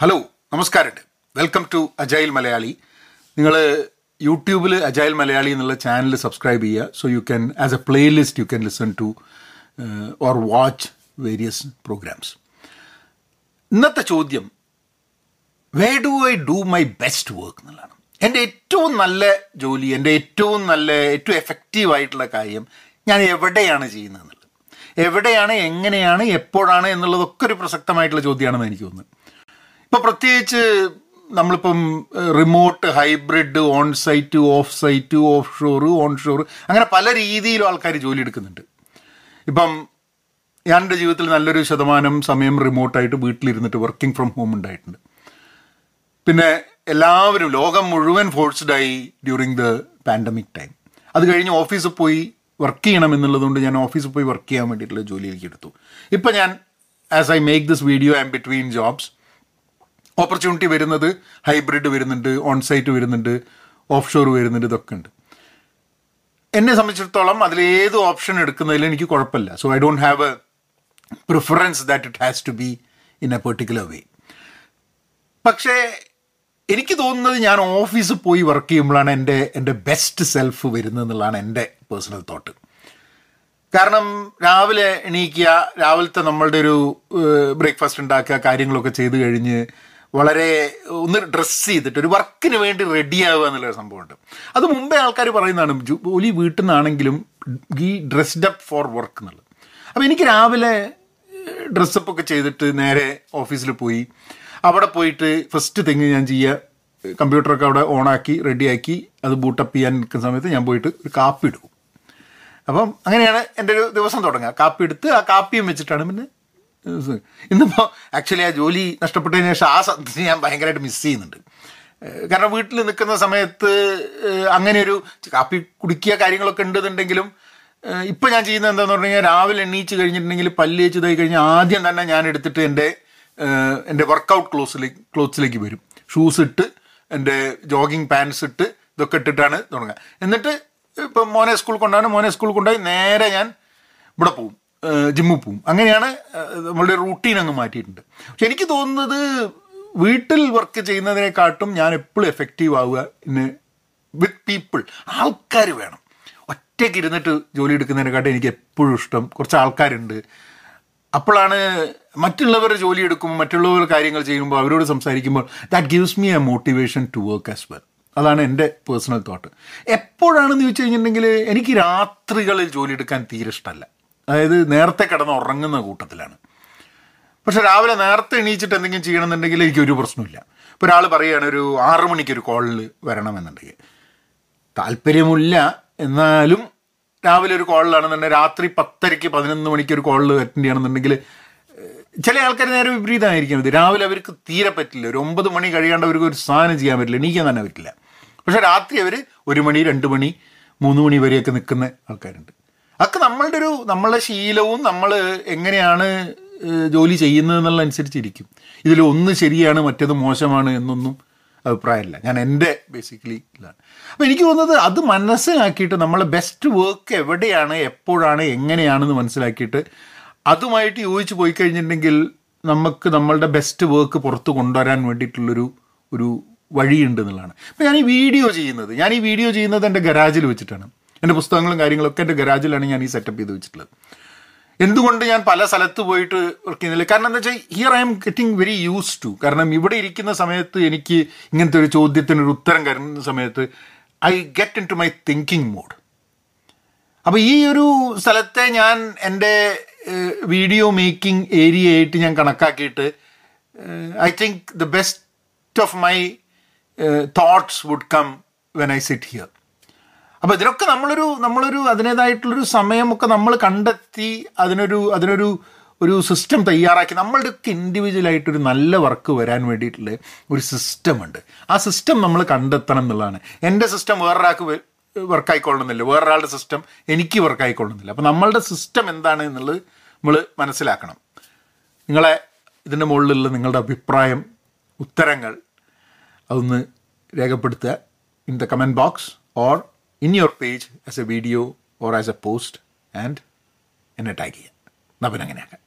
Hello നമസ്കാരമുണ്ട് welcome to agile Malayali നിങ്ങൾ യൂട്യൂബിൽ അജൈൽ മലയാളി എന്നുള്ള ചാനൽ സബ്സ്ക്രൈബ് ചെയ്യുക. So you can as a playlist you can listen to or watch various programs ഇന്നത്തെ ചോദ്യം way do I do my best work എന്നുള്ളതാണ്. എന്റെ ഏറ്റവും നല്ല ജോലി എന്റെ ഏറ്റവും നല്ല ഏറ്റവും എഫക്റ്റീവ് ആയിട്ടുള്ള കാര്യം ഞാൻ എവിടെയാണ് ചെയ്യുന്നത് എന്നുള്ളത്. എവിടെയാണ് എങ്ങനെയാണ് എപ്പോഴാണ് എന്നുള്ളതൊക്കെ ഒരു പ്രസക്തമായിട്ടുള്ള ചോദ്യമാണെന്ന് എനിക്ക് തോന്നുന്നത് ഇപ്പോൾ പ്രത്യേകിച്ച് നമ്മളിപ്പം remote hybrid on site off site offshore onshore അങ്ങനെ പല രീതിയിലും ആൾക്കാർ ജോലി എടുക്കുന്നുണ്ട്. ഇപ്പം എന്റെ ജീവിതത്തിൽ നല്ലൊരു ശതമാനം സമയം റിമോട്ടായിട്ട് വീട്ടിലിരുന്നിട്ട് വർക്കിംഗ് ഫ്രം ഹോം ഉണ്ടായിട്ടുണ്ട്. പിന്നെ എല്ലാവരും ലോകം മുഴുവൻ ഫോഴ്സ്ഡായി ഡ്യൂറിങ് ദ പാൻഡമിക് ടൈം അത് കഴിഞ്ഞ് ഓഫീസിൽ പോയി വർക്ക് ചെയ്യണം എന്നുള്ളതുകൊണ്ട് ഞാൻ ഓഫീസിൽ പോയി വർക്ക് ചെയ്യാൻ വേണ്ടിയിട്ടുള്ള ജോലിയിലേക്ക് എടുത്തു. ഇപ്പം ഞാൻ as I make this video um between jobs opportunity വരുന്നത് ഹൈബ്രിഡ് വരുന്നുണ്ട് ഓൺസൈറ്റ് വരുന്നുണ്ട് ഓഫ് ഷോർ വരുന്നുണ്ട് ഇതൊക്കെ ഉണ്ട്. എന്നെ സംബന്ധിച്ചിടത്തോളം അതിലേത് ഓപ്ഷൻ എടുക്കുന്നതിൽ എനിക്ക് കുഴപ്പമില്ല. So I don't have a preference that it has to be in a particular way പക്ഷേ എനിക്ക് തോന്നുന്നത് ഞാൻ ഓഫീസിൽ പോയി വർക്ക് ചെയ്യുമ്പോഴാണ് എന്റെ എന്റെ ബെസ്റ്റ് സെൽഫ് വരുന്നത് എന്നുള്ളതാണ് എന്റെ പേഴ്സണൽ തോട്ട് കാരണം രാവിലെ എണീക്കുക രാവിലത്തെ നമ്മളുടെ ഒരു ബ്രേക്ക്ഫാസ്റ്റ് ഉണ്ടാക്കുക കാര്യങ്ങളൊക്കെ ചെയ്ത് കഴിഞ്ഞ് വളരെ ഒന്ന് ഡ്രസ്സ് ചെയ്തിട്ട് ഒരു വർക്കിന് വേണ്ടി റെഡി ആവുക എന്നുള്ളൊരു സംഭവമുണ്ട്. അത് മുമ്പേ ആൾക്കാർ പറയുന്നതാണ് ജോലി വീട്ടിൽ നിന്നാണെങ്കിലും ഈ ഡ്രസ്ഡ് അപ്പ് ഫോർ വർക്ക് എന്നുള്ളത്. അപ്പോൾ എനിക്ക് രാവിലെ ഡ്രസ്സപ്പ് ഒക്കെ ചെയ്തിട്ട് നേരെ ഓഫീസിൽ പോയി. അവിടെ പോയിട്ട് ഫസ്റ്റ് തിങ് ഞാൻ ചെയ്യുക കമ്പ്യൂട്ടറൊക്കെ അവിടെ ഓണാക്കി റെഡിയാക്കി അത് ബൂട്ടപ്പ് ചെയ്യാൻ നിൽക്കുന്ന സമയത്ത് ഞാൻ പോയിട്ട് ഒരു കാപ്പി എടുക്കും. അപ്പം അങ്ങനെയാണ് എന്റെ ഒരു ദിവസം തുടങ്ങുക. കാപ്പി എടുത്ത് ആ കാപ്പിയും വെച്ചിട്ടാണ് പിന്നെ ഇന്നിപ്പോൾ ആക്ച്വലി ആ ജോലി നഷ്ടപ്പെട്ടതിന് ശേഷം ആ സദ്യ ഞാൻ ഭയങ്കരമായിട്ട് മിസ് ചെയ്യുന്നുണ്ട്. കാരണം വീട്ടിൽ നിൽക്കുന്ന സമയത്ത് അങ്ങനെ ഒരു കാപ്പി കുടിക്കുക കാര്യങ്ങളൊക്കെ ഉണ്ടെന്നുണ്ടെങ്കിലും ഇപ്പം ഞാൻ ചെയ്യുന്നത് എന്താണെന്ന് പറഞ്ഞു കഴിഞ്ഞാൽ രാവിലെ എണ്ണീച്ച് കഴിഞ്ഞിട്ടുണ്ടെങ്കിൽ പല്ല് വെച്ചതായി കഴിഞ്ഞാൽ ആദ്യം തന്നെ ഞാൻ എടുത്തിട്ട് എന്റെ എന്റെ വർക്കൗട്ട് ക്ലോസിലേക്ക് ക്ലോത്ത്സിലേക്ക് വരും. ഷൂസ് ഇട്ട് എന്റെ ജോഗിങ് പാൻസ് ഇട്ട് ഇതൊക്കെ ഇട്ടിട്ടാണ് തുടങ്ങുക. എന്നിട്ട് ഇപ്പം മോനെ സ്കൂൾ കൊണ്ടാണ് മോനെ സ്കൂൾ കൊണ്ടുപോയി നേരെ ഞാൻ ഇവിടെ പോവും. ജിമ്മിൽ പോവും അങ്ങനെയാണ് നമ്മളുടെ റൂട്ടീൻ അങ്ങ് മാറ്റിയിട്ടുണ്ട്. പക്ഷെ എനിക്ക് തോന്നുന്നത് വീട്ടിൽ വർക്ക് ചെയ്യുന്നതിനെക്കാട്ടും ഞാൻ എപ്പോഴും എഫക്റ്റീവ് ആവുക ഇന്ന് വിത്ത് പീപ്പിൾ ആൾക്കാർ വേണം. ഒറ്റയ്ക്ക് ഇരുന്നിട്ട് ജോലി എടുക്കുന്നതിനെക്കാട്ടും എനിക്ക് എപ്പോഴും ഇഷ്ടം. കുറച്ച് ആൾക്കാരുണ്ട്. അപ്പോഴാണ് മറ്റുള്ളവർ ജോലി എടുക്കുമ്പോൾ മറ്റുള്ളവർ കാര്യങ്ങൾ ചെയ്യുമ്പോൾ അവരോട് സംസാരിക്കുമ്പോൾ that gives me a motivation to work as well അതാണ് എന്റെ പേഴ്സണൽ തോട്ട് എപ്പോഴാണെന്ന് ചോദിച്ചു കഴിഞ്ഞിട്ടുണ്ടെങ്കിൽ എനിക്ക് രാത്രികളിൽ ജോലി എടുക്കാൻ തീരെ ഇഷ്ടമല്ല. അതായത് നേരത്തെ കിടന്ന് ഉറങ്ങുന്ന കൂട്ടത്തിലാണ്. പക്ഷെ രാവിലെ നേരത്തെ എണീച്ചിട്ട് എന്തെങ്കിലും ചെയ്യണമെന്നുണ്ടെങ്കിൽ എനിക്ക് ഒരു പ്രശ്നമില്ല ഇപ്പോൾ ഒരാൾ പറയുകയാണ് ഒരു ആറു മണിക്ക് ഒരു കോളിൽ വരണമെന്നുണ്ടെങ്കിൽ. താല്പര്യമില്ല എന്നാലും രാവിലെ ഒരു കോളിലാണെന്നുണ്ടെങ്കിൽ രാത്രി പത്തരയ്ക്ക് പതിനൊന്ന് മണിക്ക് ഒരു കോളിൽ അറ്റൻഡ് ചെയ്യണമെന്നുണ്ടെങ്കിൽ ചില ആൾക്കാർ നേരെ വിപരീതമായിരിക്കും ഇത്. രാവിലെ അവർക്ക് തീരെ പറ്റില്ല. ഒരു ഒമ്പത് മണി കഴിയാണ്ട് അവർക്ക് ഒരു സാധനം ചെയ്യാൻ പറ്റില്ല. എണീക്കാൻ തന്നെ പറ്റില്ല. പക്ഷേ രാത്രി അവർ ഒരു മണി രണ്ട് മണി മൂന്ന് മണി വരെയൊക്കെ നിൽക്കുന്ന ആൾക്കാരുണ്ട്. അതൊക്കെ നമ്മളുടെ ഒരു നമ്മളുടെ ശീലവും നമ്മൾ എങ്ങനെയാണ് ജോലി ചെയ്യുന്നത് എന്നുള്ള അനുസരിച്ചിരിക്കും ഇതിൽ ഒന്ന് ശരിയാണ് മറ്റേത് മോശമാണ് എന്നൊന്നും അഭിപ്രായമില്ല. ഞാൻ എന്റെ ബേസിക്കലി ഇതാണ്. അപ്പോൾ എനിക്ക് തോന്നുന്നത് അത് മനസ്സിലാക്കിയിട്ട് നമ്മളെ ബെസ്റ്റ് വർക്ക് എവിടെയാണ് എപ്പോഴാണ് എങ്ങനെയാണെന്ന് മനസ്സിലാക്കിയിട്ട് അതുമായിട്ട് യോജിച്ച് പോയി കഴിഞ്ഞിട്ടുണ്ടെങ്കിൽ നമുക്ക് നമ്മളുടെ ബെസ്റ്റ് വർക്ക് പുറത്ത് കൊണ്ടുവരാൻ വേണ്ടിയിട്ടുള്ളൊരു ഒരു വഴിയുണ്ട് എന്നുള്ളതാണ്. അപ്പോൾ ഞാൻ ഈ വീഡിയോ ചെയ്യുന്നത് ഞാൻ ഈ വീഡിയോ ചെയ്യുന്നത് എന്റെ ഗരാജിൽ വെച്ചിട്ടാണ്. എന്റെ പുസ്തകങ്ങളും കാര്യങ്ങളൊക്കെ എന്റെ ഗരാജിലാണ് ഞാൻ ഈ സെറ്റപ്പ് ചെയ്ത് വെച്ചിട്ടുള്ളത്. എന്തുകൊണ്ട് ഞാൻ പല സ്ഥലത്ത് പോയിട്ട് വർക്ക് ചെയ്യുന്നില്ല? കാരണം എന്താ വെച്ചാൽ here I'm getting very use to കാരണം ഇവിടെ ഇരിക്കുന്ന സമയത്ത് എനിക്ക് ഇങ്ങനത്തെ ഒരു ചോദ്യത്തിനൊരു ഉത്തരം കരുന്ന സമയത്ത് I get into my thinking mode അപ്പോൾ ഈ ഒരു സ്ഥലത്തെ ഞാൻ എന്റെ വീഡിയോ മേക്കിംഗ് ഏരിയ ആയിട്ട് ഞാൻ കണക്കാക്കിയിട്ട് I think the best of my thoughts would come when I sit here അപ്പോൾ ഇതിനൊക്കെ നമ്മളൊരു നമ്മളൊരു അതിനേതായിട്ടുള്ളൊരു സമയമൊക്കെ നമ്മൾ കണ്ടെത്തി അതിനൊരു അതിനൊരു ഒരു സിസ്റ്റം തയ്യാറാക്കി. നമ്മളുടെ ഒക്കെ ഇൻഡിവിജ്വലായിട്ടൊരു നല്ല വർക്ക് വരാൻ വേണ്ടിയിട്ടുള്ള ഒരു സിസ്റ്റം ഉണ്ട്. ആ സിസ്റ്റം നമ്മൾ കണ്ടെത്തണം എന്നുള്ളതാണ്. എന്റെ സിസ്റ്റം വേറൊരാൾക്ക് വർക്കായിക്കൊള്ളണമെന്നില്ല വേറൊരാളുടെ സിസ്റ്റം എനിക്ക് വർക്കായിക്കൊള്ളണമെന്നില്ല അപ്പോൾ നമ്മളുടെ സിസ്റ്റം എന്താണ് എന്നുള്ളത് നമ്മൾ മനസ്സിലാക്കണം. നിങ്ങളെ ഇതിന്റെ മുകളിലുള്ള നിങ്ങളുടെ അഭിപ്രായം ഉത്തരങ്ങൾ അതൊന്ന് രേഖപ്പെടുത്തുക in the comment box or in your page as a video or as a post and എന്നെ ടാഗ് ചെയ്യുക എന്നാൽ പിന്നെ അങ്ങനെയാക്കാം